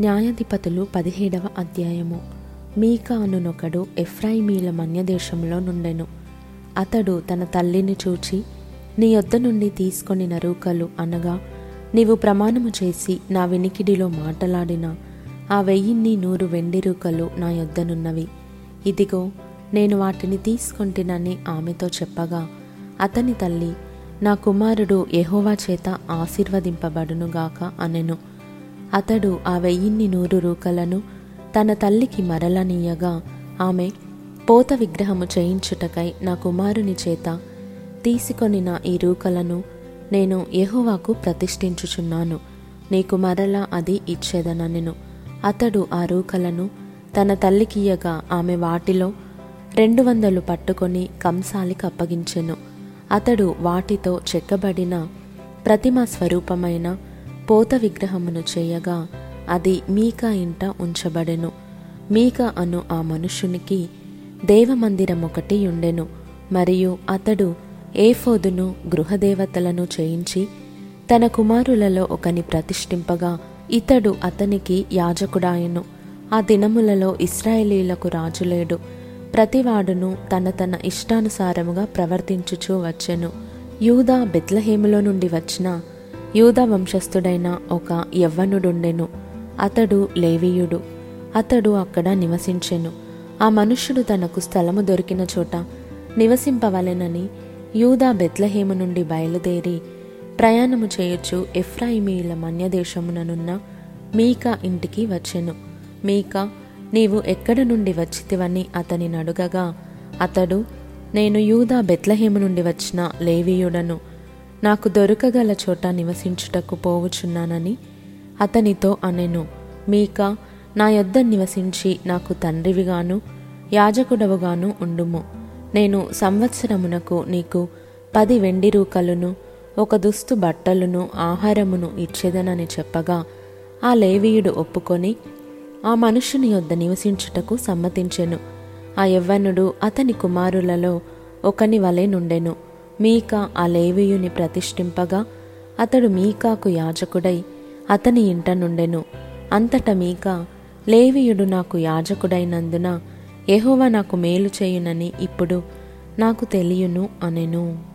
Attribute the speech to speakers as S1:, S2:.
S1: న్యాయాధిపతులు పదిహేడవ అధ్యాయము. మీకా అనునొకడు ఎఫ్రాయిమీల మన్యదేశంలో నుండెను. అతడు తన తల్లిని చూచి నీ యొద్ద నుండి తీసుకొని నరూకలు అనగా నీవు ప్రమాణము చేసి నా వినికిడిలో మాటలాడిన ఆ వెయ్యిన్ని నూరు వెండి రూకలు నా యొద్దనున్నవి ఇదిగో నేను వాటిని తీసుకొంటినని ఆమెతో చెప్పగా అతని తల్లి నా కుమారుడు యహోవా చేత ఆశీర్వదింపబడునుగాక అనెను. అతడు ఆ వెయ్యిన్ని నూరు రూకలను తన తల్లికి మరలనీయగా ఆమె పోత విగ్రహము చేయించుటకై నా కుమారుని చేత తీసుకొనిన ఈ రూకలను నేను యెహోవాకు ప్రతిష్ఠించుచున్నాను. నీకు మరల అది ఇచ్చేదననెను. అతడు ఆ రూకలను తన తల్లికియ్యగా ఆమె వాటిలో రెండు వందలు పట్టుకొని కంసాలికి అప్పగించెను. అతడు వాటితో చెక్కబడిన ప్రతిమ స్వరూపమైన పోత విగ్రహమును చేయగా అది మీకా ఇంట ఉంచబడెను. మీక అను ఆ మనుషునికి దేవమందిరం ఒకటి ఉండెను. మరియు అతడు ఏఫోదును గృహదేవతలను చేయించి తన కుమారులలో ఒకని ప్రతిష్ఠింపగా ఇతడు అతనికి యాజకుడాయను. ఆ దినములలో ఇస్రాయేలీలకు రాజులేడు ప్రతివాడును తన తన ఇష్టానుసారముగా ప్రవర్తించుచూ వచ్చెను. యూదా బెత్లహేములో నుండి వచ్చిన యూదా వంశస్థుడైన ఒక యవ్వనుడుండెను. అతడు లేవీయుడు. అతడు అక్కడ నివసించెను. ఆ మనుష్యుడు తనకు స్థలము దొరికిన చోట నివసింపవలెనని యూదా బెత్లహేము నుండి బయలుదేరి ప్రయాణము చేయొచ్చు ఎఫ్రాయిమీల మన్యదేశముననున్న మీకా ఇంటికి వచ్చెను. మీకా నీవు ఎక్కడ నుండి వచ్చితివని అతని అడుగగా అతడు నేను యూదా బెత్లహేము నుండి వచ్చిన లేవీయుడను. నాకు దొరకగల చోట నివసించుటకు పోవుచున్నానని అతనితో అనెను మీక నా యొద్ద నివసించి నాకు తండ్రివిగాను యాజకుడవుగాను ఉండుము. నేను సంవత్సరమునకు నీకు పది వెండి రూకలును ఒక దుస్తు బట్టలును ఆహారమును ఇచ్చేదనని చెప్పగా ఆ లేవీయుడు ఒప్పుకొని ఆ మనుషుని యొద్ద నివసించుటకు సమ్మతించెను. ఆ యవ్వనుడు అతని కుమారులలో ఒకని వలె నుండెను. మీకా ఆ లేవీయుని ప్రతిష్ఠింపగా అతడు మీకాకు యాజకుడై అతని ఇంట నుండెను. అంతట మీకా లేవీయుడు నాకు యాజకుడైనందున యహోవా నాకు మేలు చేయునని ఇప్పుడు నాకు తెలియను అనెను.